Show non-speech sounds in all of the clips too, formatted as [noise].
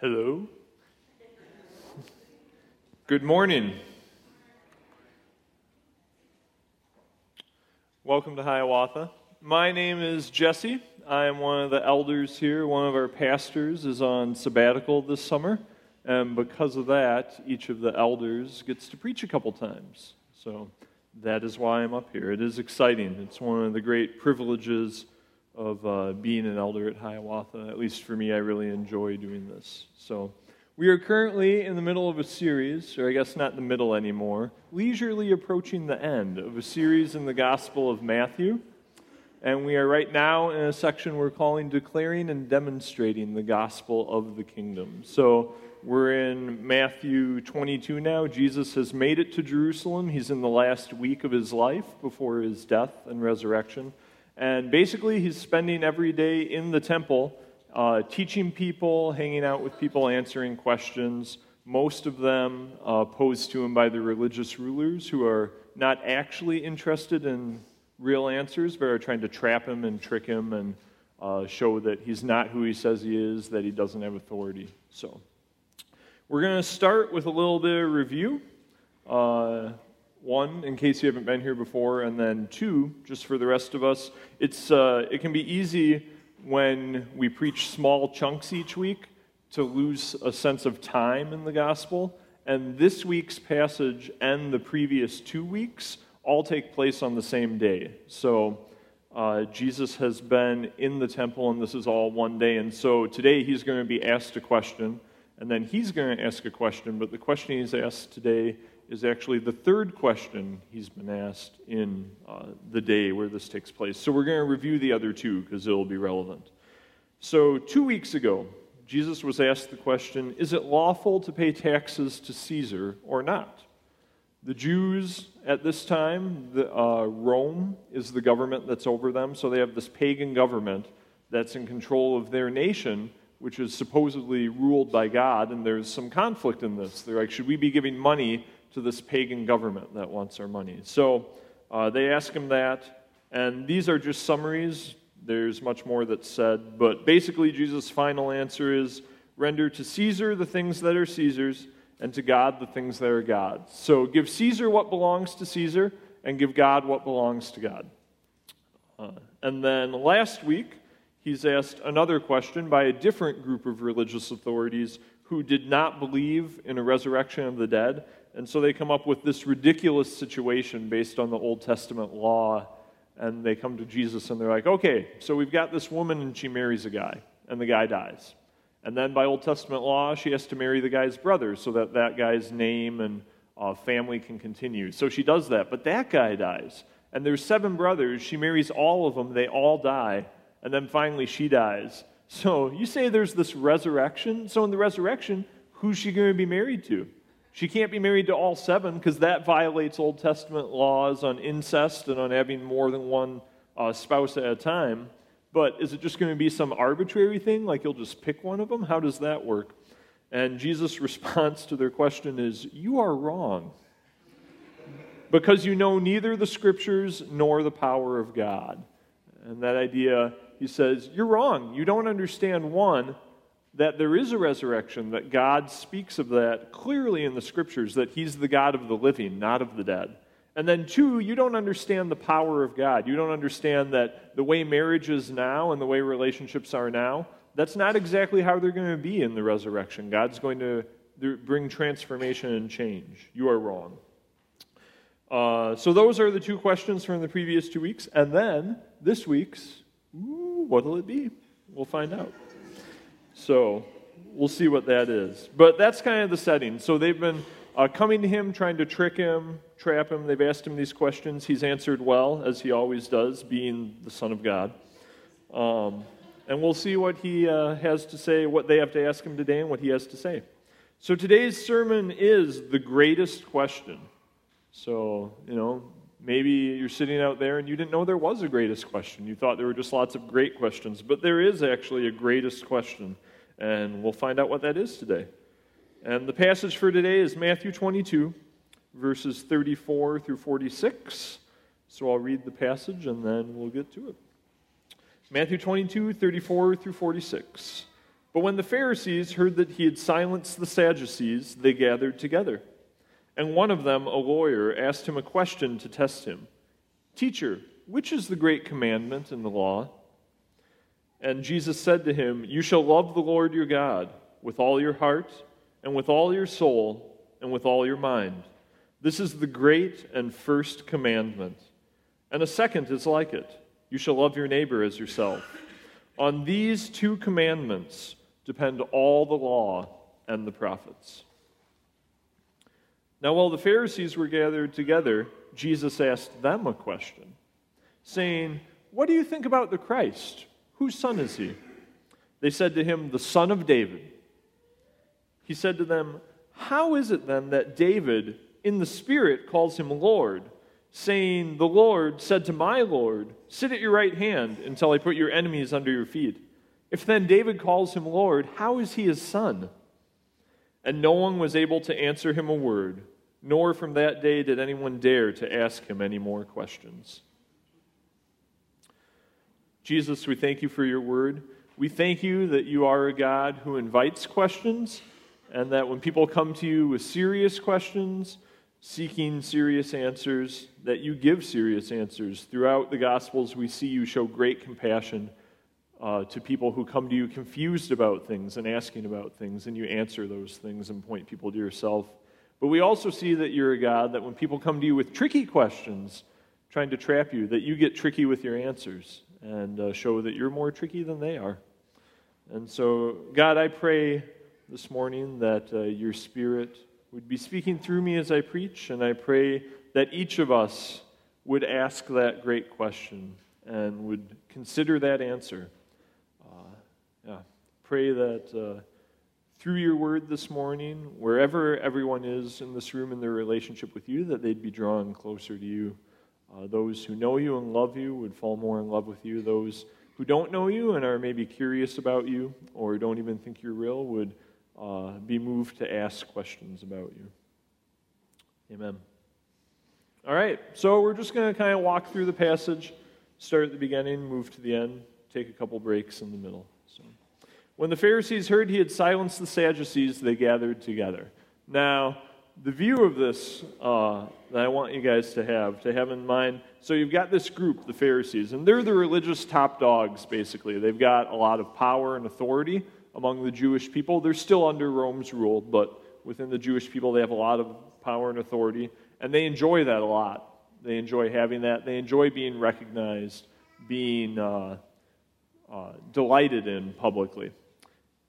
Hello. Good morning. Welcome to Hiawatha. My name is Jesse. I am one of the elders here. One of our pastors is on sabbatical this summer, and because of that, each of the elders gets to preach a couple times. So that is why I'm up here. It is exciting. It's one of the great privileges of uh, being an elder at Hiawatha. At least for me, I really enjoy doing this. So, we are currently in the middle of a series, or I guess not the middle anymore, leisurely approaching the end of a series in the Gospel of Matthew. And we are right now in a section we're calling Declaring and Demonstrating the Gospel of the Kingdom. So, we're in Matthew 22 now. Jesus has made it to Jerusalem. He's in the last week of his life before his death and resurrection. And basically, he's spending every day in the temple uh, teaching people, hanging out with people, answering questions. Most of them uh, posed to him by the religious rulers who are not actually interested in real answers, but are trying to trap him and trick him and uh, show that he's not who he says he is, that he doesn't have authority. So, we're going to start with a little bit of review. One, in case you haven't been here before, and then two, just for the rest of us. It's, uh, it can be easy when we preach small chunks each week to lose a sense of time in the gospel. And this week's passage and the previous two weeks all take place on the same day. So uh, Jesus has been in the temple, and this is all one day. And so today he's going to be asked a question, and then he's going to ask a question. But the question he's asked today is actually the third question he's been asked in uh, the day where this takes place. So we're going to review the other two because it'll be relevant. So, two weeks ago, Jesus was asked the question Is it lawful to pay taxes to Caesar or not? The Jews at this time, the, uh, Rome is the government that's over them, so they have this pagan government that's in control of their nation, which is supposedly ruled by God, and there's some conflict in this. They're like, should we be giving money to this pagan government that wants our money. So uh, they ask him that, and these are just summaries. There's much more that's said, but basically, Jesus' final answer is render to Caesar the things that are Caesar's, and to God the things that are God's. So give Caesar what belongs to Caesar, and give God what belongs to God. Uh, and then last week, he's asked another question by a different group of religious authorities who did not believe in a resurrection of the dead and so they come up with this ridiculous situation based on the Old Testament law. And they come to Jesus and they're like, okay, so we've got this woman and she marries a guy, and the guy dies. And then by Old Testament law, she has to marry the guy's brother so that that guy's name and uh, family can continue. So she does that. But that guy dies. And there's seven brothers. She marries all of them. They all die. And then finally she dies. So you say there's this resurrection. So in the resurrection, who's she going to be married to? She can't be married to all seven because that violates Old Testament laws on incest and on having more than one uh, spouse at a time. But is it just going to be some arbitrary thing, like you'll just pick one of them? How does that work? And Jesus' [laughs] response to their question is, You are wrong. Because you know neither the scriptures nor the power of God. And that idea, he says, You're wrong. You don't understand one, that there is a resurrection, that God speaks of that clearly in the scriptures, that He's the God of the living, not of the dead. And then, two, you don't understand the power of God. You don't understand that the way marriage is now and the way relationships are now, that's not exactly how they're going to be in the resurrection. God's going to bring transformation and change. You are wrong. Uh, so, those are the two questions from the previous two weeks. And then, this week's, ooh, what'll it be? We'll find out. So we'll see what that is. But that's kind of the setting. So they've been uh, coming to him, trying to trick him, trap him. They've asked him these questions. He's answered well, as he always does, being the Son of God. Um, and we'll see what he uh, has to say, what they have to ask him today, and what he has to say. So today's sermon is the greatest question. So, you know, maybe you're sitting out there and you didn't know there was a greatest question. You thought there were just lots of great questions, but there is actually a greatest question. And we'll find out what that is today. And the passage for today is Matthew 22, verses 34 through 46. So I'll read the passage and then we'll get to it. Matthew 22, 34 through 46. But when the Pharisees heard that he had silenced the Sadducees, they gathered together. And one of them, a lawyer, asked him a question to test him Teacher, which is the great commandment in the law? And Jesus said to him, You shall love the Lord your God with all your heart, and with all your soul, and with all your mind. This is the great and first commandment. And a second is like it You shall love your neighbor as yourself. On these two commandments depend all the law and the prophets. Now, while the Pharisees were gathered together, Jesus asked them a question, saying, What do you think about the Christ? Whose son is he? They said to him, The son of David. He said to them, How is it then that David, in the Spirit, calls him Lord, saying, The Lord said to my Lord, Sit at your right hand until I put your enemies under your feet? If then David calls him Lord, how is he his son? And no one was able to answer him a word, nor from that day did anyone dare to ask him any more questions. Jesus, we thank you for your word. We thank you that you are a God who invites questions, and that when people come to you with serious questions, seeking serious answers, that you give serious answers. Throughout the Gospels, we see you show great compassion uh, to people who come to you confused about things and asking about things, and you answer those things and point people to yourself. But we also see that you're a God that when people come to you with tricky questions, trying to trap you, that you get tricky with your answers and uh, show that you're more tricky than they are. And so, God, I pray this morning that uh, your Spirit would be speaking through me as I preach, and I pray that each of us would ask that great question and would consider that answer. Yeah. Pray that uh, through your word this morning, wherever everyone is in this room in their relationship with you, that they'd be drawn closer to you. Uh, those who know you and love you would fall more in love with you. Those who don't know you and are maybe curious about you or don't even think you're real would uh, be moved to ask questions about you. Amen. All right, so we're just going to kind of walk through the passage, start at the beginning, move to the end, take a couple breaks in the middle. So. When the Pharisees heard he had silenced the Sadducees, they gathered together. Now, the view of this uh, that I want you guys to have, to have in mind so you've got this group, the Pharisees, and they're the religious top dogs, basically. They've got a lot of power and authority among the Jewish people. They're still under Rome's rule, but within the Jewish people, they have a lot of power and authority, and they enjoy that a lot. They enjoy having that. They enjoy being recognized, being uh, uh, delighted in publicly.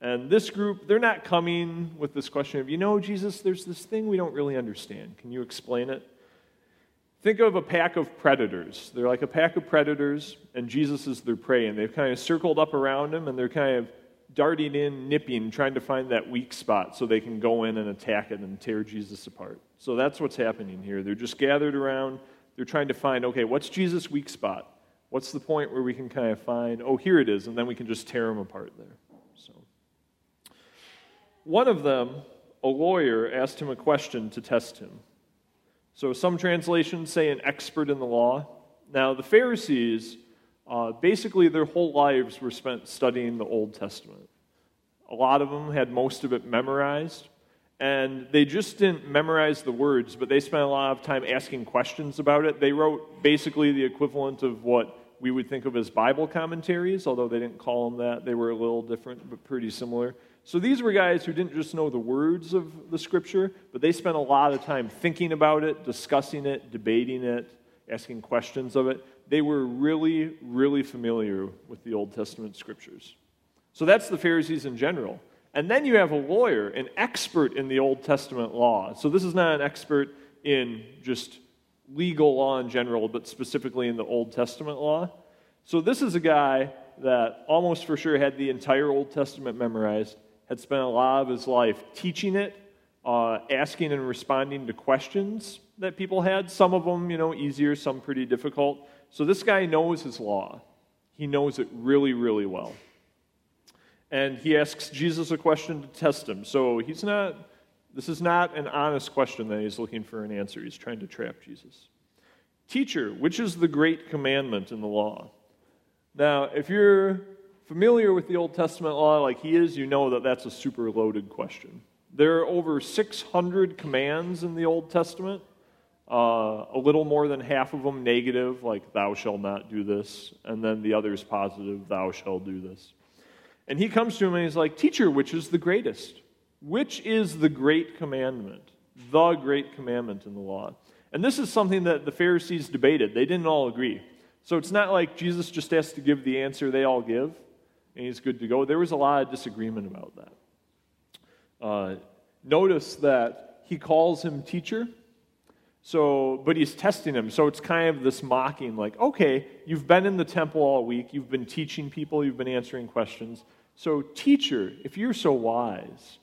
And this group, they're not coming with this question of, you know, Jesus, there's this thing we don't really understand. Can you explain it? Think of a pack of predators. They're like a pack of predators, and Jesus is their prey, and they've kind of circled up around him, and they're kind of darting in, nipping, trying to find that weak spot so they can go in and attack it and tear Jesus apart. So that's what's happening here. They're just gathered around. They're trying to find, okay, what's Jesus' weak spot? What's the point where we can kind of find, oh, here it is, and then we can just tear him apart there. One of them, a lawyer, asked him a question to test him. So some translations say an expert in the law. Now, the Pharisees, uh, basically, their whole lives were spent studying the Old Testament. A lot of them had most of it memorized. And they just didn't memorize the words, but they spent a lot of time asking questions about it. They wrote basically the equivalent of what we would think of as Bible commentaries, although they didn't call them that. They were a little different, but pretty similar. So these were guys who didn't just know the words of the scripture, but they spent a lot of time thinking about it, discussing it, debating it, asking questions of it. They were really, really familiar with the Old Testament scriptures. So that's the Pharisees in general. And then you have a lawyer, an expert in the Old Testament law. So this is not an expert in just legal law in general, but specifically in the Old Testament law. So this is a guy that almost for sure had the entire Old Testament memorized had spent a lot of his life teaching it, uh, asking and responding to questions that people had. Some of them, you know, easier, some pretty difficult. So this guy knows his law. He knows it really, really well. And he asks Jesus a question to test him. So he's not, this is not an honest question that he's looking for an answer. He's trying to trap Jesus. Teacher, which is the great commandment in the law? Now, if you're familiar with the Old Testament law like he is, you know that that's a super loaded question. There are over 600 commands in the Old Testament, uh, a little more than half of them negative, like thou shalt not do this, and then the others positive, thou shalt do this. And he comes to him and he's like, Teacher, which is the greatest? Which is the great commandment? The great commandment in the law. And this is something that the Pharisees debated. They didn't all agree. So it's not like Jesus just has to give the answer they all give and he's good to go. There was a lot of disagreement about that. Uh, notice that he calls him teacher. So, but he's testing him. So it's kind of this mocking, like, okay, you've been in the temple all week, you've been teaching people, you've been answering questions. So, teacher, if you're so wise,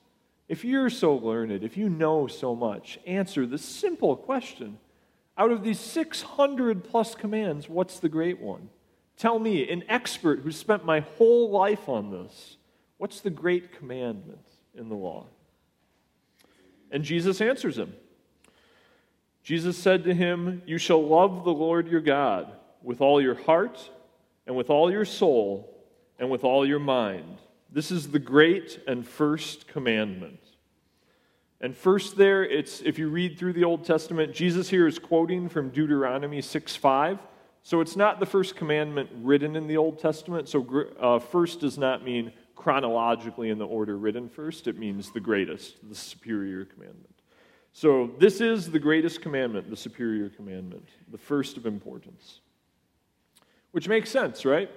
if you're so learned, if you know so much, answer the simple question. Out of these 600 plus commands, what's the great one? Tell me, an expert who spent my whole life on this, what's the great commandment in the law? And Jesus answers him. Jesus said to him, You shall love the Lord your God with all your heart, and with all your soul, and with all your mind. This is the great and first commandment. And first, there, it's if you read through the Old Testament, Jesus here is quoting from Deuteronomy 6 5. So it's not the first commandment written in the Old Testament. So uh, first does not mean chronologically in the order written first, it means the greatest, the superior commandment. So this is the greatest commandment, the superior commandment, the first of importance. Which makes sense, right?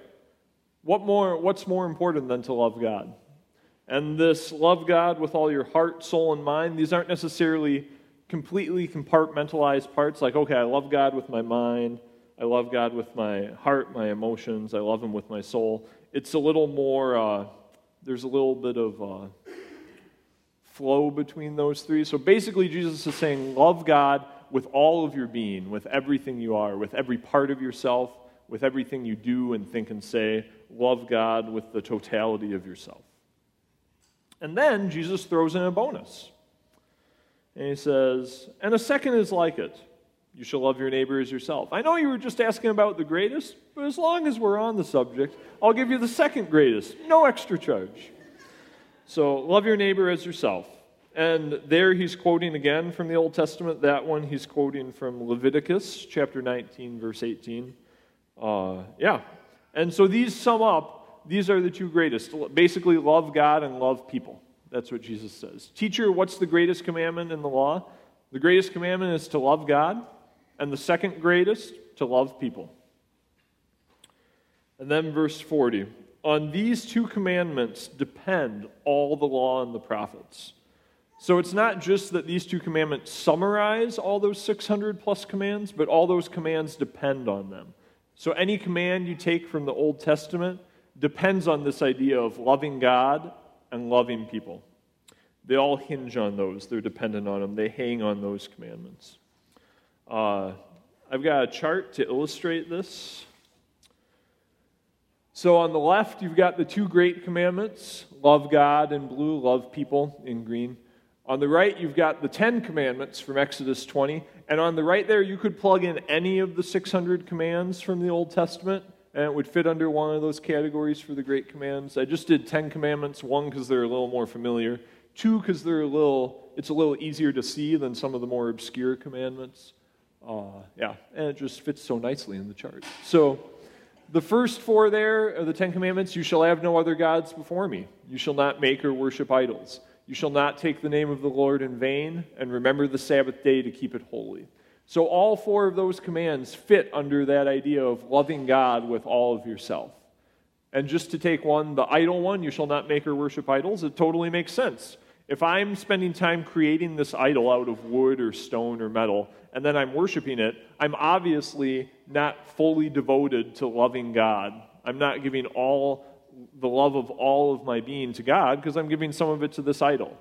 What more, what's more important than to love God? And this love God with all your heart, soul, and mind, these aren't necessarily completely compartmentalized parts like, okay, I love God with my mind, I love God with my heart, my emotions. I love Him with my soul. It's a little more, uh, there's a little bit of uh, flow between those three. So basically, Jesus is saying, love God with all of your being, with everything you are, with every part of yourself, with everything you do and think and say. Love God with the totality of yourself. And then Jesus throws in a bonus. And he says, and a second is like it. You shall love your neighbor as yourself. I know you were just asking about the greatest, but as long as we're on the subject, I'll give you the second greatest. No extra charge. So, love your neighbor as yourself. And there he's quoting again from the Old Testament. That one he's quoting from Leviticus chapter 19, verse 18. Uh, yeah. And so these sum up, these are the two greatest. Basically, love God and love people. That's what Jesus says. Teacher, what's the greatest commandment in the law? The greatest commandment is to love God and the second greatest, to love people. And then verse 40 On these two commandments depend all the law and the prophets. So it's not just that these two commandments summarize all those 600 plus commands, but all those commands depend on them. So any command you take from the Old Testament depends on this idea of loving God and loving people. They all hinge on those, they're dependent on them, they hang on those commandments. Uh, I've got a chart to illustrate this. So on the left, you've got the two great commandments love God in blue, love people in green. On the right, you've got the Ten Commandments from Exodus 20. And on the right there, you could plug in any of the 600 commands from the Old Testament, and it would fit under one of those categories for the great commands. I just did 10 commandments, one because they're a little more familiar, two because they're a little, it's a little easier to see than some of the more obscure commandments. Uh, yeah, and it just fits so nicely in the chart. So, the first four there are the Ten Commandments you shall have no other gods before me. You shall not make or worship idols. You shall not take the name of the Lord in vain, and remember the Sabbath day to keep it holy. So, all four of those commands fit under that idea of loving God with all of yourself. And just to take one, the idol one, you shall not make or worship idols, it totally makes sense. If I'm spending time creating this idol out of wood or stone or metal, and then I'm worshiping it, I'm obviously not fully devoted to loving God. I'm not giving all the love of all of my being to God because I'm giving some of it to this idol.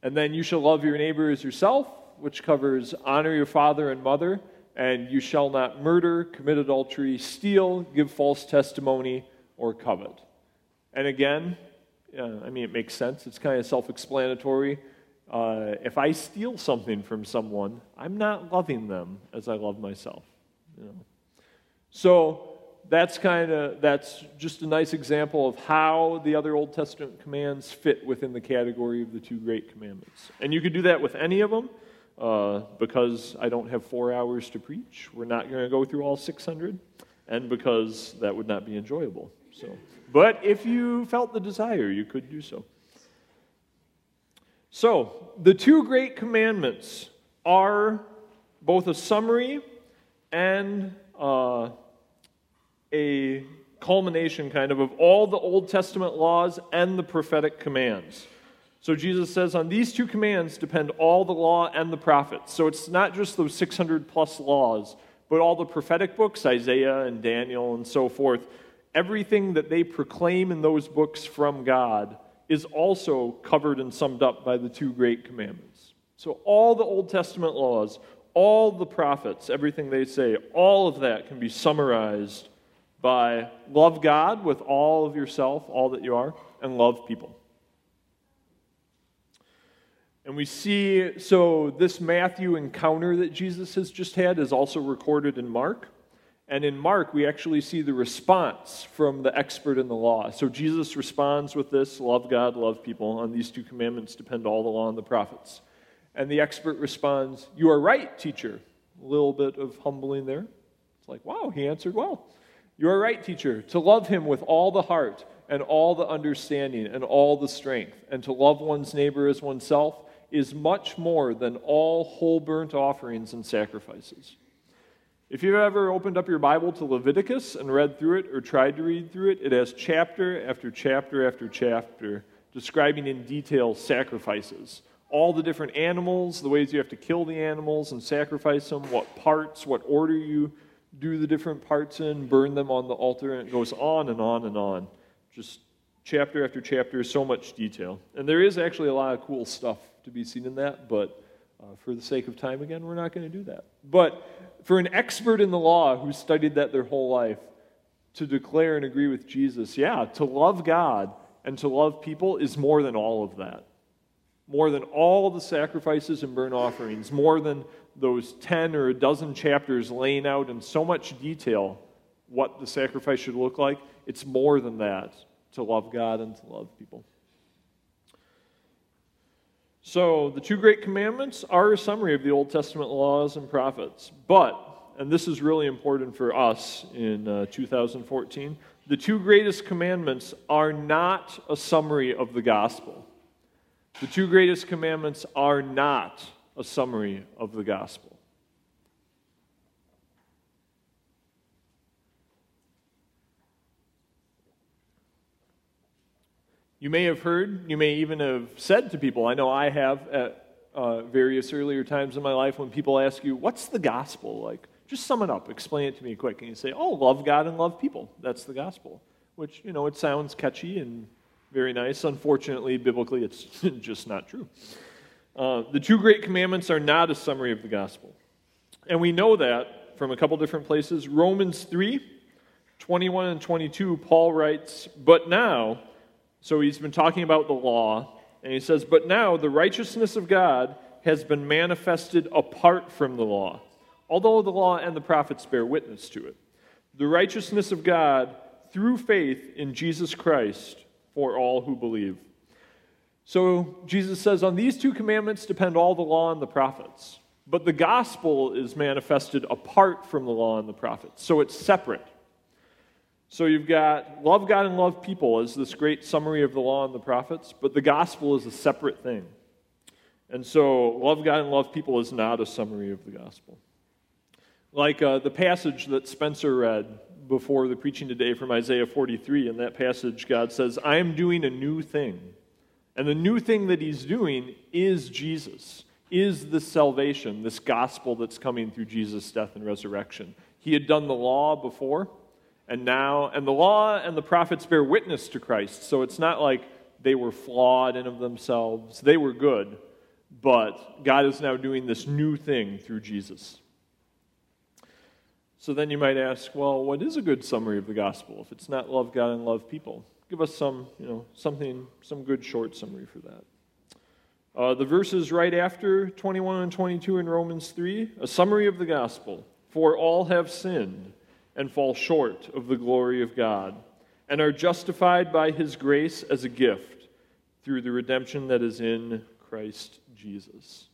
And then you shall love your neighbor as yourself, which covers honor your father and mother, and you shall not murder, commit adultery, steal, give false testimony, or covet. And again, uh, I mean, it makes sense. It's kind of self explanatory. Uh, if I steal something from someone, I'm not loving them as I love myself. You know? So that's kind of that's just a nice example of how the other Old Testament commands fit within the category of the two great commandments. And you could do that with any of them. Uh, because I don't have four hours to preach, we're not going to go through all 600, and because that would not be enjoyable. So, but if you felt the desire, you could do so. So, the two great commandments are both a summary and uh, a culmination, kind of, of all the Old Testament laws and the prophetic commands. So Jesus says, on these two commands depend all the law and the prophets. So it's not just those 600 plus laws, but all the prophetic books, Isaiah and Daniel and so forth. Everything that they proclaim in those books from God is also covered and summed up by the two great commandments. So all the Old Testament laws, all the prophets, everything they say, all of that can be summarized by love God with all of yourself, all that you are, and love people. And we see, so this Matthew encounter that Jesus has just had is also recorded in Mark. And in Mark, we actually see the response from the expert in the law. So Jesus responds with this love God, love people. On these two commandments depend all the law and the prophets. And the expert responds, You are right, teacher. A little bit of humbling there. It's like, wow, he answered well. You are right, teacher, to love him with all the heart and all the understanding and all the strength, and to love one's neighbor as oneself is much more than all whole burnt offerings and sacrifices. If you've ever opened up your Bible to Leviticus and read through it or tried to read through it, it has chapter after chapter after chapter describing in detail sacrifices. All the different animals, the ways you have to kill the animals and sacrifice them, what parts, what order you do the different parts in, burn them on the altar, and it goes on and on and on. Just chapter after chapter, so much detail. And there is actually a lot of cool stuff to be seen in that, but uh, for the sake of time, again, we're not going to do that. But for an expert in the law who studied that their whole life, to declare and agree with Jesus, yeah, to love God and to love people is more than all of that. More than all the sacrifices and burnt offerings, more than those 10 or a dozen chapters laying out in so much detail what the sacrifice should look like. It's more than that to love God and to love people. So, the two great commandments are a summary of the Old Testament laws and prophets. But, and this is really important for us in uh, 2014, the two greatest commandments are not a summary of the gospel. The two greatest commandments are not a summary of the gospel. You may have heard, you may even have said to people, I know I have at uh, various earlier times in my life when people ask you, What's the gospel? Like, just sum it up, explain it to me quick. And you say, Oh, love God and love people. That's the gospel. Which, you know, it sounds catchy and very nice. Unfortunately, biblically, it's [laughs] just not true. Uh, the two great commandments are not a summary of the gospel. And we know that from a couple different places. Romans 3 21 and 22, Paul writes, But now, so he's been talking about the law, and he says, But now the righteousness of God has been manifested apart from the law, although the law and the prophets bear witness to it. The righteousness of God through faith in Jesus Christ for all who believe. So Jesus says, On these two commandments depend all the law and the prophets. But the gospel is manifested apart from the law and the prophets. So it's separate. So you've got love God and love people as this great summary of the law and the prophets, but the gospel is a separate thing. And so love God and love people is not a summary of the gospel. Like uh, the passage that Spencer read before the preaching today from Isaiah 43, in that passage, God says, I am doing a new thing. And the new thing that he's doing is Jesus, is the salvation, this gospel that's coming through Jesus' death and resurrection. He had done the law before and now, and the law and the prophets bear witness to Christ. So it's not like they were flawed in of themselves. They were good, but God is now doing this new thing through Jesus. So then you might ask, well, what is a good summary of the gospel if it's not love God and love people? Give us some, you know, something, some good short summary for that. Uh, the verses right after 21 and 22 in Romans 3, a summary of the gospel. For all have sinned and fall short of the glory of God, and are justified by his grace as a gift through the redemption that is in Christ Jesus.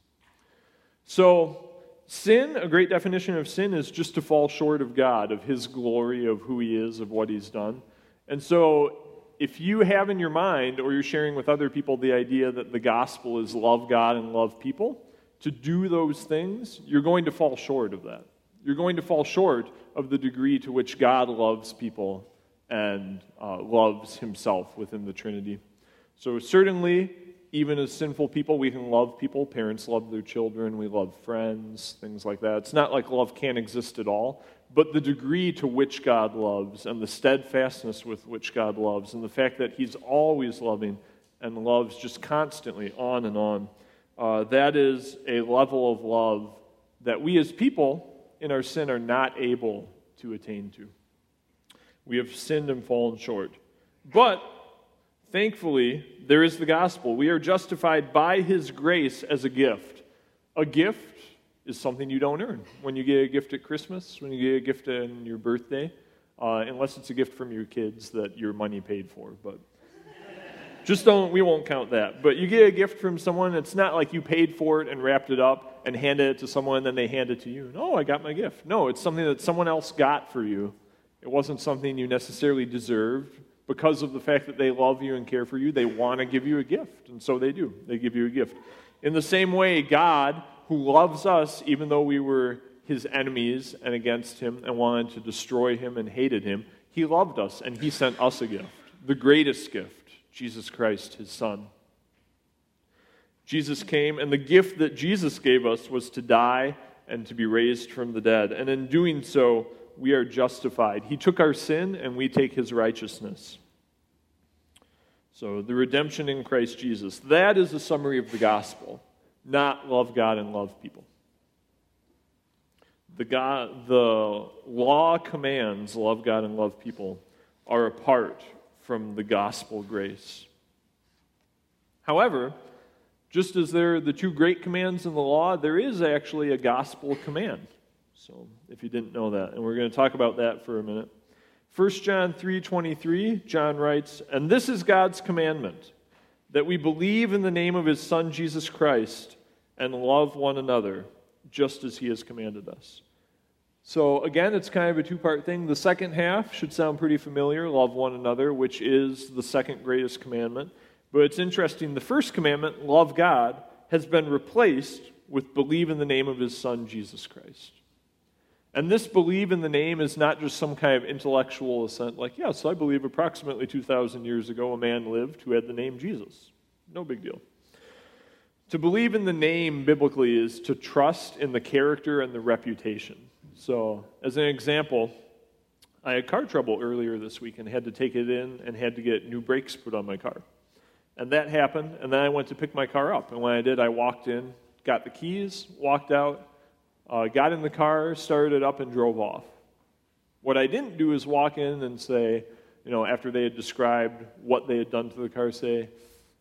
So, sin, a great definition of sin, is just to fall short of God, of his glory, of who he is, of what he's done. And so, if you have in your mind or you're sharing with other people the idea that the gospel is love God and love people, to do those things, you're going to fall short of that. You're going to fall short of the degree to which God loves people and uh, loves himself within the Trinity. So, certainly, even as sinful people, we can love people. Parents love their children, we love friends, things like that. It's not like love can't exist at all, but the degree to which God loves and the steadfastness with which God loves and the fact that He's always loving and loves just constantly on and on, uh, that is a level of love that we as people in our sin are not able to attain to. We have sinned and fallen short. But thankfully, there is the gospel. We are justified by his grace as a gift. A gift is something you don't earn. When you get a gift at Christmas, when you get a gift on your birthday, uh, unless it's a gift from your kids that your money paid for. But just don't, we won't count that. But you get a gift from someone, it's not like you paid for it and wrapped it up and handed it to someone and then they hand it to you. No, I got my gift. No, it's something that someone else got for you. It wasn't something you necessarily deserved. Because of the fact that they love you and care for you, they want to give you a gift. And so they do. They give you a gift. In the same way, God, who loves us even though we were his enemies and against him and wanted to destroy him and hated him, he loved us and he sent us a gift, the greatest gift Jesus Christ, his Son. Jesus came, and the gift that Jesus gave us was to die and to be raised from the dead. And in doing so, we are justified. He took our sin, and we take his righteousness. So, the redemption in Christ Jesus. That is the summary of the gospel, not love God and love people. The, God, the law commands, love God and love people, are apart from the gospel grace. However, just as there are the two great commands in the law, there is actually a gospel command. So, if you didn't know that, and we're going to talk about that for a minute. 1 John 3:23, John writes, "And this is God's commandment, that we believe in the name of his son Jesus Christ and love one another, just as he has commanded us." So, again, it's kind of a two part thing. The second half should sound pretty familiar love one another, which is the second greatest commandment. But it's interesting, the first commandment, love God, has been replaced with believe in the name of his son, Jesus Christ. And this believe in the name is not just some kind of intellectual assent, like, yes, I believe approximately 2,000 years ago a man lived who had the name Jesus. No big deal. To believe in the name biblically is to trust in the character and the reputation. So, as an example, I had car trouble earlier this week and had to take it in and had to get new brakes put on my car. And that happened, and then I went to pick my car up. And when I did, I walked in, got the keys, walked out, uh, got in the car, started it up, and drove off. What I didn't do is walk in and say, you know, after they had described what they had done to the car, say,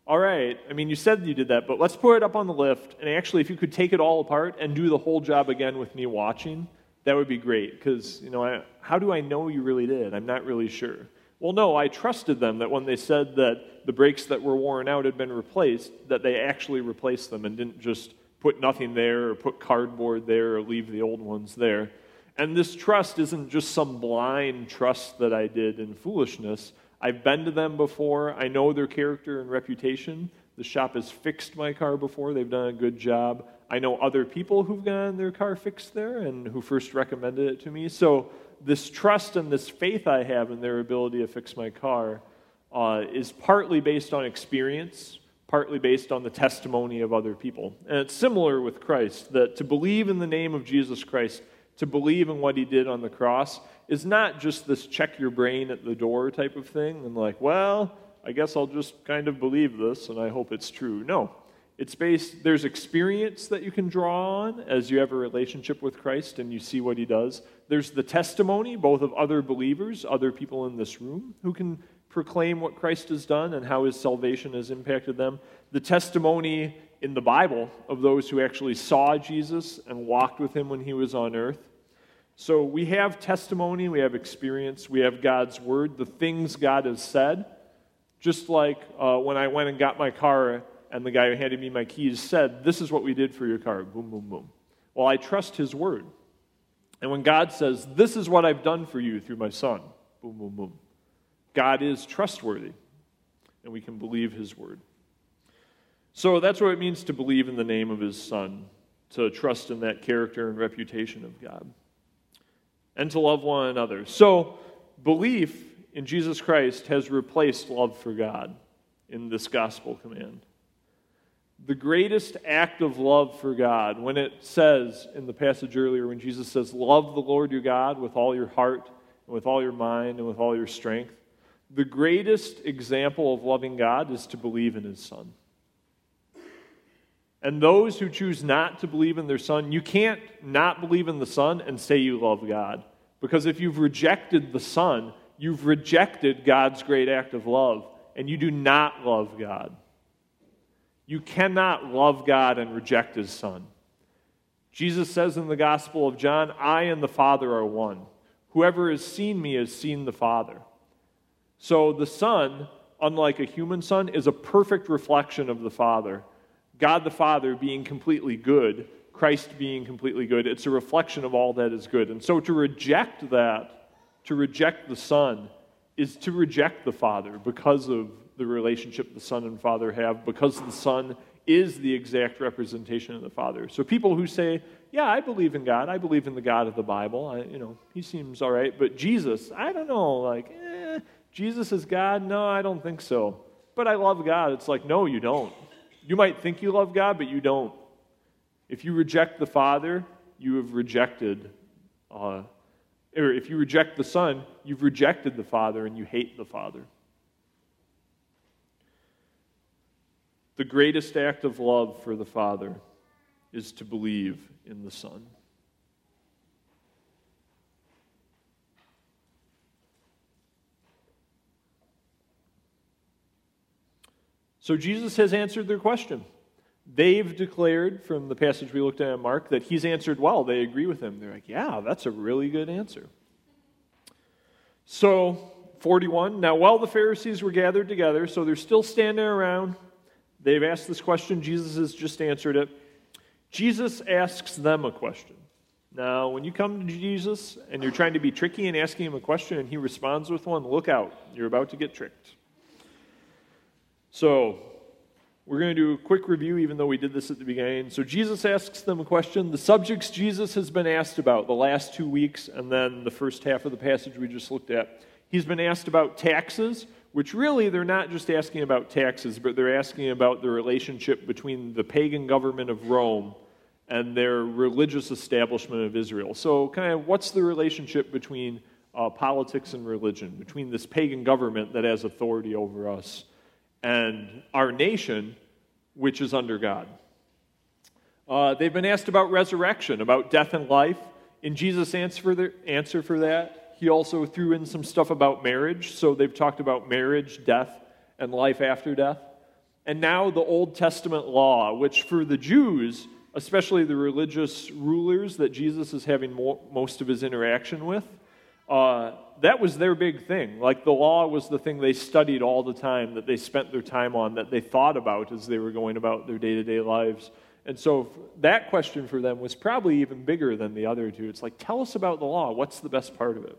all right, I mean, you said you did that, but let's put it up on the lift. And actually, if you could take it all apart and do the whole job again with me watching, that would be great because, you know, I, how do I know you really did? I'm not really sure. Well, no, I trusted them that when they said that the brakes that were worn out had been replaced, that they actually replaced them and didn't just put nothing there or put cardboard there or leave the old ones there. And this trust isn't just some blind trust that I did in foolishness. I've been to them before. I know their character and reputation. The shop has fixed my car before. They've done a good job. I know other people who've gotten their car fixed there and who first recommended it to me. So, this trust and this faith I have in their ability to fix my car uh, is partly based on experience, partly based on the testimony of other people. And it's similar with Christ that to believe in the name of Jesus Christ, to believe in what he did on the cross, is not just this check your brain at the door type of thing and like, well, I guess I'll just kind of believe this and I hope it's true. No. It's based, there's experience that you can draw on as you have a relationship with Christ and you see what he does. There's the testimony, both of other believers, other people in this room who can proclaim what Christ has done and how his salvation has impacted them. The testimony in the Bible of those who actually saw Jesus and walked with him when he was on earth. So we have testimony, we have experience, we have God's word, the things God has said. Just like uh, when I went and got my car and the guy who handed me my keys said, This is what we did for your car. Boom, boom, boom. Well, I trust his word. And when God says, This is what I've done for you through my son, boom, boom, boom. God is trustworthy, and we can believe his word. So that's what it means to believe in the name of his son, to trust in that character and reputation of God, and to love one another. So, belief in Jesus Christ has replaced love for God in this gospel command. The greatest act of love for God, when it says in the passage earlier, when Jesus says, Love the Lord your God with all your heart, and with all your mind, and with all your strength, the greatest example of loving God is to believe in his Son. And those who choose not to believe in their Son, you can't not believe in the Son and say you love God. Because if you've rejected the Son, you've rejected God's great act of love, and you do not love God. You cannot love God and reject his Son. Jesus says in the Gospel of John, I and the Father are one. Whoever has seen me has seen the Father. So the Son, unlike a human son, is a perfect reflection of the Father. God the Father being completely good, Christ being completely good, it's a reflection of all that is good. And so to reject that, to reject the Son, is to reject the Father because of the relationship the Son and Father have, because the Son is the exact representation of the Father. So people who say, "Yeah, I believe in God. I believe in the God of the Bible. I, you know, He seems all right." But Jesus, I don't know. Like, Jesus is God? No, I don't think so. But I love God. It's like, no, you don't. You might think you love God, but you don't. If you reject the Father, you have rejected, uh, or if you reject the Son, you've rejected the Father and you hate the Father. The greatest act of love for the Father is to believe in the Son. So Jesus has answered their question. They've declared from the passage we looked at in Mark that he's answered well. They agree with him. They're like, yeah, that's a really good answer. So, 41. Now, while the Pharisees were gathered together, so they're still standing around, they've asked this question. Jesus has just answered it. Jesus asks them a question. Now, when you come to Jesus and you're trying to be tricky and asking him a question and he responds with one, look out. You're about to get tricked. So, we're going to do a quick review, even though we did this at the beginning. So, Jesus asks them a question. The subjects Jesus has been asked about the last two weeks, and then the first half of the passage we just looked at. He's been asked about taxes, which really they're not just asking about taxes, but they're asking about the relationship between the pagan government of Rome and their religious establishment of Israel. So, kind of, what's the relationship between uh, politics and religion, between this pagan government that has authority over us? And our nation, which is under God. Uh, they've been asked about resurrection, about death and life. In Jesus' answer for, answer for that, he also threw in some stuff about marriage. So they've talked about marriage, death, and life after death. And now the Old Testament law, which for the Jews, especially the religious rulers that Jesus is having most of his interaction with, uh, that was their big thing. Like the law was the thing they studied all the time, that they spent their time on, that they thought about as they were going about their day to day lives. And so that question for them was probably even bigger than the other two. It's like, tell us about the law. What's the best part of it?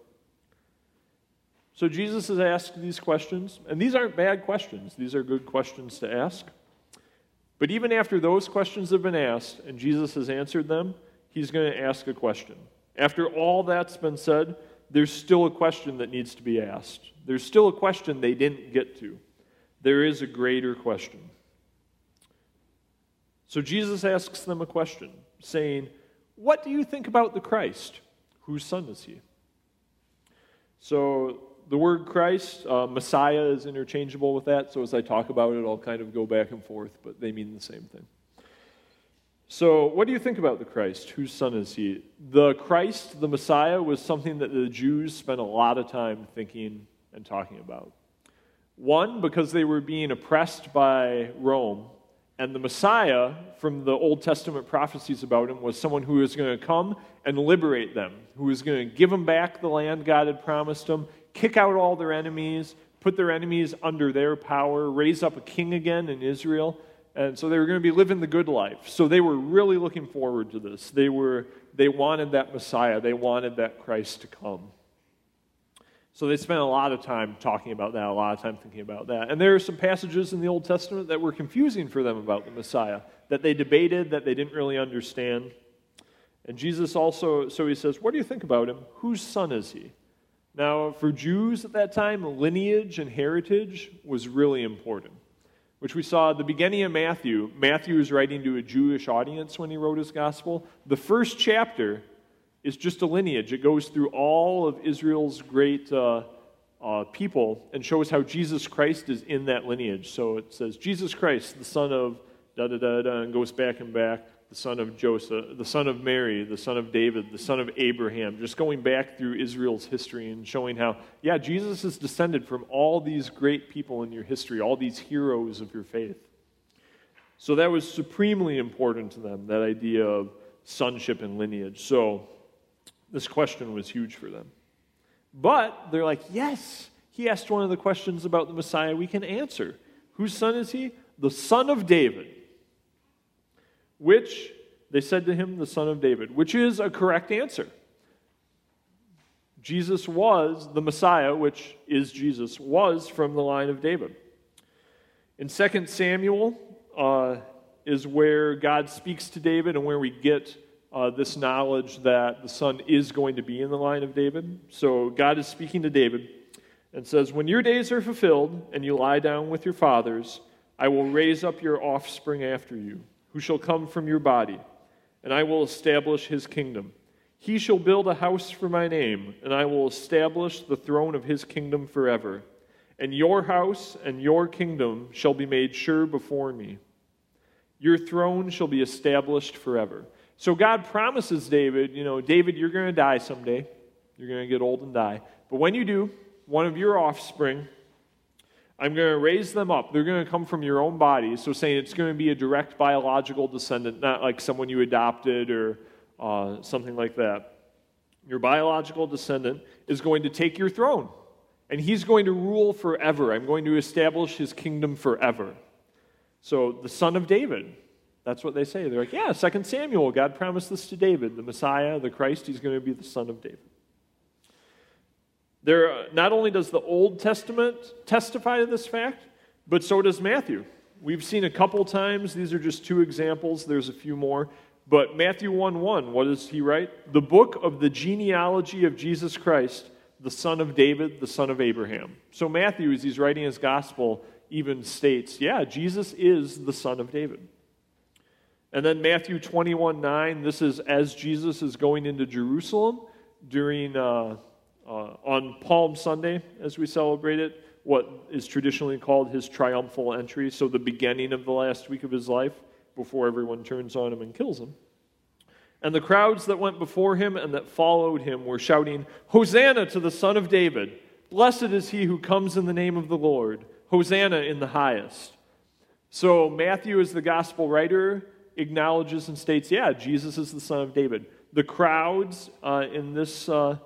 So Jesus has asked these questions, and these aren't bad questions. These are good questions to ask. But even after those questions have been asked and Jesus has answered them, he's going to ask a question. After all that's been said, there's still a question that needs to be asked. There's still a question they didn't get to. There is a greater question. So Jesus asks them a question, saying, What do you think about the Christ? Whose son is he? So the word Christ, uh, Messiah, is interchangeable with that. So as I talk about it, I'll kind of go back and forth, but they mean the same thing. So, what do you think about the Christ? Whose son is he? The Christ, the Messiah, was something that the Jews spent a lot of time thinking and talking about. One, because they were being oppressed by Rome, And the Messiah, from the Old Testament prophecies about him, was someone who was going to come and liberate them, who was going to give them back the land God had promised them, kick out all their enemies, put their enemies under their power, raise up a king again in Israel. And so they were going to be living the good life. So they were really looking forward to this. They, were, they wanted that Messiah, they wanted that Christ to come. So they spent a lot of time talking about that, a lot of time thinking about that. And there are some passages in the Old Testament that were confusing for them about the Messiah, that they debated, that they didn't really understand. And Jesus also, so he says, What do you think about him? Whose son is he? Now, for Jews at that time, lineage and heritage was really important, which we saw at the beginning of Matthew. Matthew is writing to a Jewish audience when he wrote his gospel. The first chapter is just a lineage. It goes through all of Israel's great uh, uh, people and shows how Jesus Christ is in that lineage. So it says, Jesus Christ, the son of da da da da, and goes back and back, the son of Joseph, the son of Mary, the son of David, the son of Abraham, just going back through Israel's history and showing how, yeah, Jesus is descended from all these great people in your history, all these heroes of your faith. So that was supremely important to them, that idea of sonship and lineage. So this question was huge for them. But they're like, yes, he asked one of the questions about the Messiah we can answer. Whose son is he? The son of David. Which, they said to him, the son of David, which is a correct answer. Jesus was, the Messiah, which is Jesus, was from the line of David. In 2 Samuel uh, is where God speaks to David and where we get uh, this knowledge that the son is going to be in the line of David. So God is speaking to David and says, When your days are fulfilled and you lie down with your fathers, I will raise up your offspring after you, who shall come from your body, and I will establish his kingdom. He shall build a house for my name, and I will establish the throne of his kingdom forever. And your house and your kingdom shall be made sure before me. Your throne shall be established forever. So God promises David, you know, David, you're going to die someday. You're going to get old and die. But when you do, one of your offspring, I'm going to raise them up. They're going to come from your own body. So saying it's going to be a direct biological descendant, not like someone you adopted or uh, something like that. Your biological descendant is going to take your throne, and he's going to rule forever. I'm going to establish his kingdom forever. So the son of David, that's what they say. They're like, yeah, Second Samuel, God promised this to David. The Messiah, the Christ, he's going to be the son of David. There, not only does the Old Testament testify to this fact, but so does Matthew. We've seen a couple times, these are just two examples, there's a few more. But Matthew 1 1, what does he write? The book of the genealogy of Jesus Christ, the son of David, the son of Abraham. So Matthew, as he's writing his gospel, even states, yeah, Jesus is the son of David. And then Matthew 21 9, this is as Jesus is going into Jerusalem during, uh, uh, on Palm Sunday, as we celebrate it, what is traditionally called his triumphal entry, so the beginning of the last week of his life before everyone turns on him and kills him. And the crowds that went before him and that followed him were shouting, Hosanna to the Son of David! Blessed is he who comes in the name of the Lord! Hosanna in the highest. So Matthew as the gospel writer acknowledges and states, yeah, Jesus is the son of David. The crowds uh, in this uh,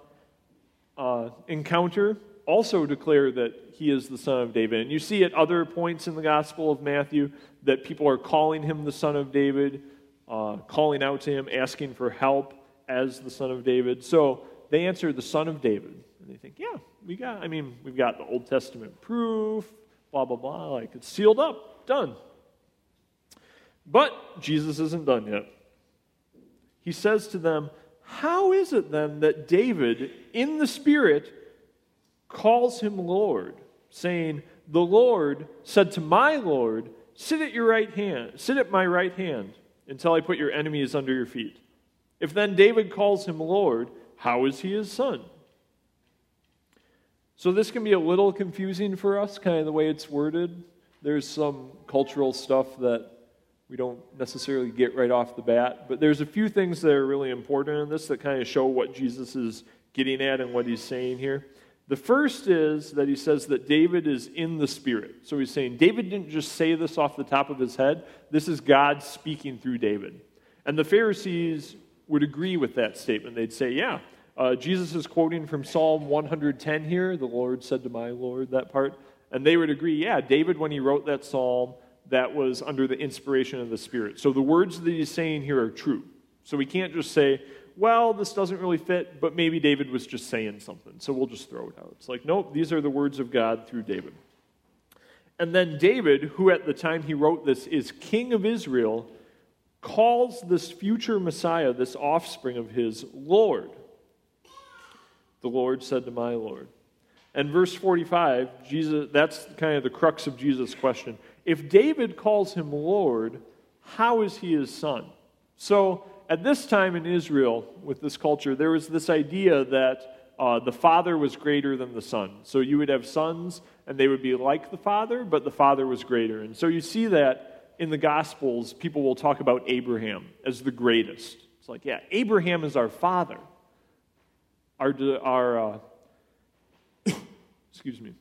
uh, encounter also declare that he is the son of David. And you see at other points in the Gospel of Matthew that people are calling him the son of David, uh, calling out to him, asking for help as the son of David. So they answer the son of David. And they think, yeah, we got, I mean, we've got the Old Testament proof, blah, blah, blah. Like it's sealed up, done. But Jesus isn't done yet. He says to them, How is it then that David, in the Spirit, calls him Lord, saying, The Lord said to my Lord, Sit at your right hand, sit at my right hand, until I put your enemies under your feet. If then David calls him Lord, how is he his son? So this can be a little confusing for us, kind of the way it's worded. There's some cultural stuff that we don't necessarily get right off the bat. But there's a few things that are really important in this that kind of show what Jesus is getting at and what he's saying here. The first is that he says that David is in the Spirit. So he's saying David didn't just say this off the top of his head, this is God speaking through David. And the Pharisees would agree with that statement. They'd say, yeah, uh, Jesus is quoting from Psalm 110 here, the Lord said to my Lord, that part. And they would agree, yeah, David, when he wrote that psalm, that was under the inspiration of the Spirit. So the words that he's saying here are true. So we can't just say, well, this doesn't really fit, but maybe David was just saying something, so we'll just throw it out. It's like, nope, these are the words of God through David. And then David, who at the time he wrote this is king of Israel, calls this future Messiah, this offspring of his, Lord. The Lord said to my Lord. And verse 45, Jesus, that's kind of the crux of Jesus' question. If David calls him Lord, how is he his son? So, at this time in Israel, with this culture, there was this idea that uh, the father was greater than the son. So you would have sons, and they would be like the father, but the father was greater. And so you see that in the Gospels, people will talk about Abraham as the greatest. It's like, yeah, Abraham is our father. Our, our uh, [coughs] excuse me.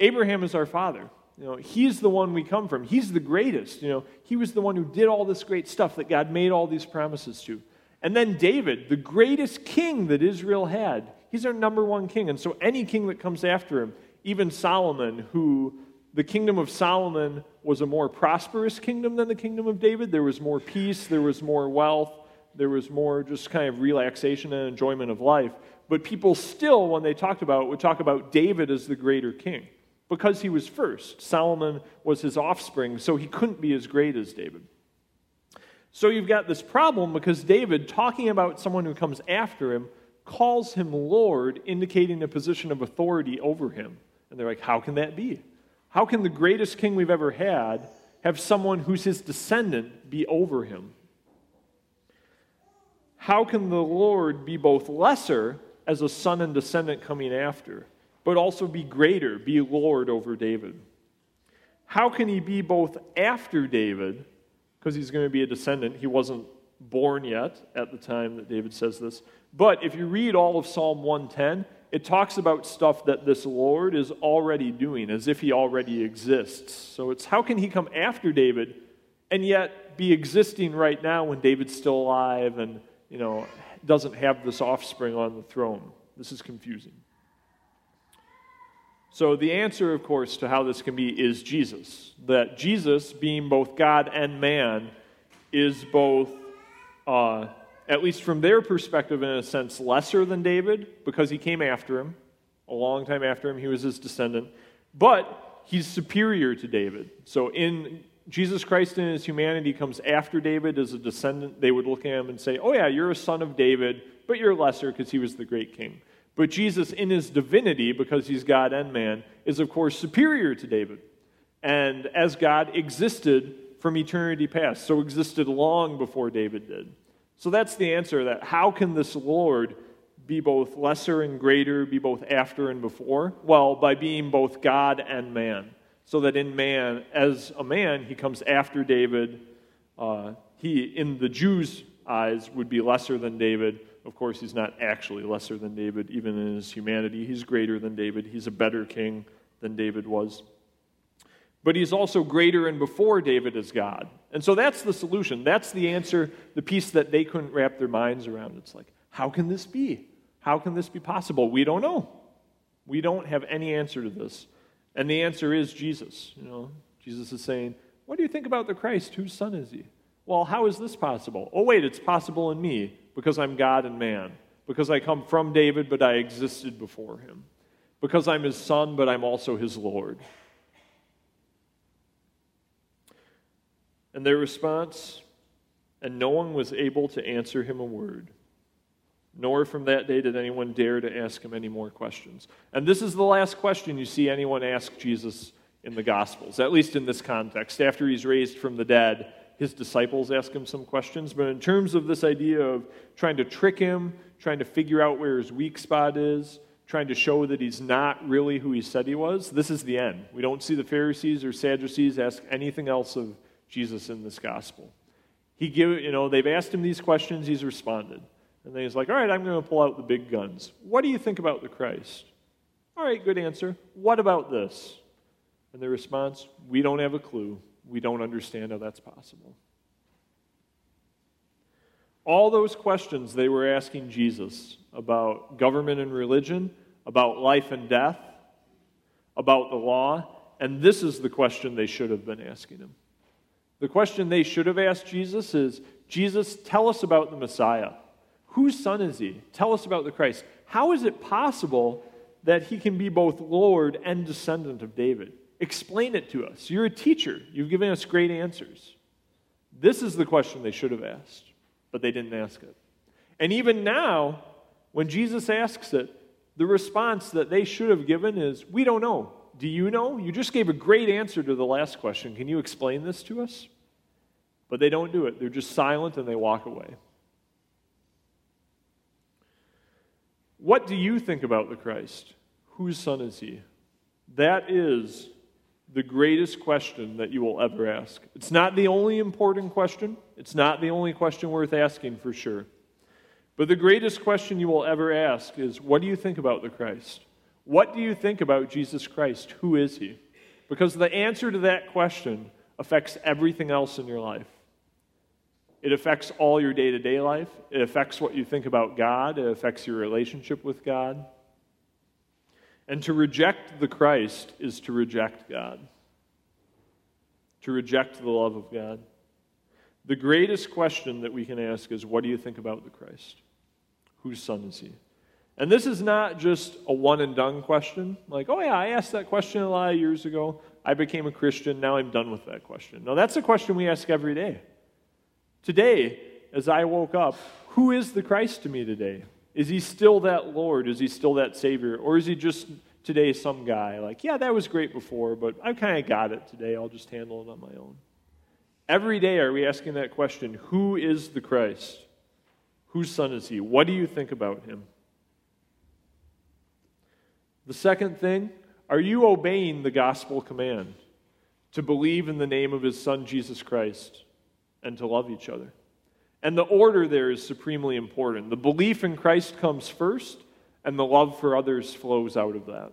Abraham is our father. You know, he's the one we come from. He's the greatest. You know, he was the one who did all this great stuff that God made all these promises to. And then David, the greatest king that Israel had, he's our number one king. And so any king that comes after him, even Solomon, who the kingdom of Solomon was a more prosperous kingdom than the kingdom of David. There was more peace, there was more wealth, there was more just kind of relaxation and enjoyment of life. But people still, when they talked about it, would talk about David as the greater king because he was first. Solomon was his offspring, so he couldn't be as great as David. So you've got this problem because David, talking about someone who comes after him, calls him Lord, indicating a position of authority over him. And they're like, how can that be? How can the greatest king we've ever had have someone who's his descendant be over him? How can the Lord be both lesser as a son and descendant coming after? But also be greater, be Lord over David. How can he be both after David, because he's going to be a descendant? He wasn't born yet at the time that David says this. But if you read all of Psalm 110, it talks about stuff that this Lord is already doing, as if he already exists. So it's how can he come after David and yet be existing right now when David's still alive and, you know, doesn't have this offspring on the throne? This is confusing. So, the answer, of course, to how this can be is Jesus. That Jesus, being both God and man, is both, uh, at least from their perspective, in a sense, lesser than David because he came after him. A long time after him, he was his descendant. But he's superior to David. So, in Jesus Christ in his humanity comes after David as a descendant, they would look at him and say, Oh, yeah, you're a son of David, but you're lesser because he was the great king. But Jesus, in his divinity, because he's God and man, is of course superior to David. And as God existed from eternity past, so existed long before David did. So that's the answer that how can this Lord be both lesser and greater, be both after and before? Well, by being both God and man. So that in man, as a man, he comes after David. Uh, he, in the Jews' eyes, would be lesser than David of course, he's not actually lesser than David, even in his humanity. He's greater than David. He's a better king than David was. But he's also greater and before David as God. And so that's the solution. That's the answer, the piece that they couldn't wrap their minds around. It's like, how can this be? How can this be possible? We don't know. We don't have any answer to this. And the answer is Jesus. You know, Jesus is saying, What do you think about the Christ? Whose son is he? Well, how is this possible? Oh, wait, it's possible in me because I'm God and man, because I come from David, but I existed before him, because I'm his son, but I'm also his Lord. And their response, and no one was able to answer him a word. Nor from that day did anyone dare to ask him any more questions. And this is the last question you see anyone ask Jesus in the Gospels, at least in this context. After he's raised from the dead, his disciples ask him some questions. But in terms of this idea of trying to trick him, trying to figure out where his weak spot is, trying to show that he's not really who he said he was, this is the end. We don't see the Pharisees or Sadducees ask anything else of Jesus in this gospel. He give, you know, they've asked him these questions, he's responded. And then he's like, all right, I'm going to pull out the big guns. What do you think about the Christ? All right, good answer. What about this? And the response, we don't have a clue. We don't understand how that's possible. All those questions they were asking Jesus about government and religion, about life and death, about the law, and this is the question they should have been asking him. The question they should have asked Jesus is Jesus, tell us about the Messiah. Whose son is he? Tell us about the Christ. How is it possible that he can be both Lord and descendant of David? Explain it to us. You're a teacher, you've given us great answers. This is the question they should have asked, but they didn't ask it. And even now, when Jesus asks it, the response that they should have given is, We don't know. Do you know? You just gave a great answer to the last question. Can you explain this to us? But they don't do it. They're just silent and they walk away. What do you think about the Christ? Whose son is he? That is the greatest question that you will ever ask. It's not the only important question, it's not the only question worth asking for sure. But the greatest question you will ever ask is what do you think about the Christ? What do you think about Jesus Christ? Who is he? Because the answer to that question affects everything else in your life. It affects all your day to day life. It affects what you think about God. It affects your relationship with God. And to reject the Christ is to reject God, to reject the love of God. The greatest question that we can ask is what do you think about the Christ? Whose son is he? And this is not just a one and done question, like, oh yeah, I asked that question a lot of years ago. I became a Christian. Now I'm done with that question. No, that's a question we ask every day. Today, as I woke up, who is the Christ to me today? Is he still that Lord? Is he still that Savior? Or is he just today some guy like, yeah, that was great before, but I kind of got it today. I'll just handle it on my own. Every day are we asking that question Who is the Christ? Whose son is he? What do you think about him? The second thing, are you obeying the gospel command to believe in the name of his son Jesus Christ and to love each other? And the order there is supremely important. The belief in Christ comes first, and the love for others flows out of that.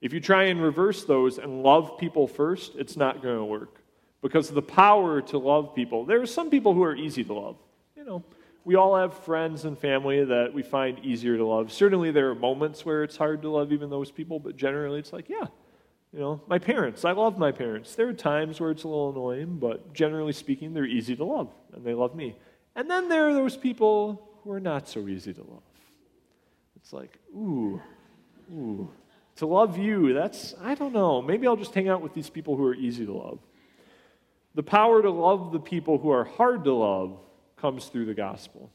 If you try and reverse those and love people first, it's not going to work. Because the power to love people, there are some people who are easy to love. You know, we all have friends and family that we find easier to love. Certainly, there are moments where it's hard to love even those people, but generally, it's like, yeah, you know, my parents, I love my parents. There are times where it's a little annoying, but generally speaking, they're easy to love, and they love me. And then there are those people who are not so easy to love. It's like, ooh, ooh. To love you, that's, I don't know. Maybe I'll just hang out with these people who are easy to love. The power to love the people who are hard to love comes through the gospel.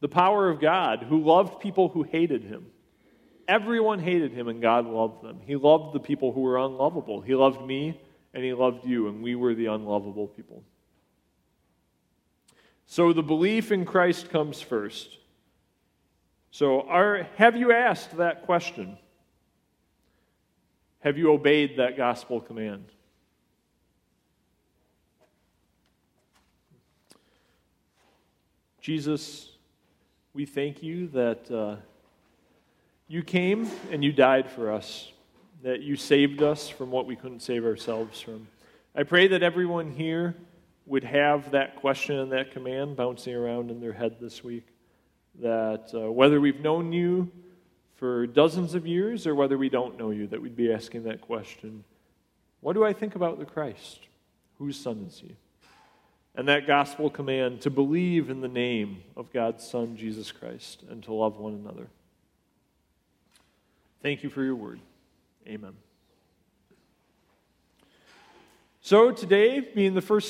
The power of God, who loved people who hated him. Everyone hated him, and God loved them. He loved the people who were unlovable. He loved me, and He loved you, and we were the unlovable people. So the belief in Christ comes first. So, are, have you asked that question? Have you obeyed that gospel command? Jesus, we thank you that uh, you came and you died for us, that you saved us from what we couldn't save ourselves from. I pray that everyone here would have that question and that command bouncing around in their head this week. That uh, whether we've known you for dozens of years or whether we don't know you, that we'd be asking that question What do I think about the Christ? Whose son is he? and that gospel command to believe in the name of God's Son, Jesus Christ, and to love one another. Thank you for your word. Amen. So, today, being the first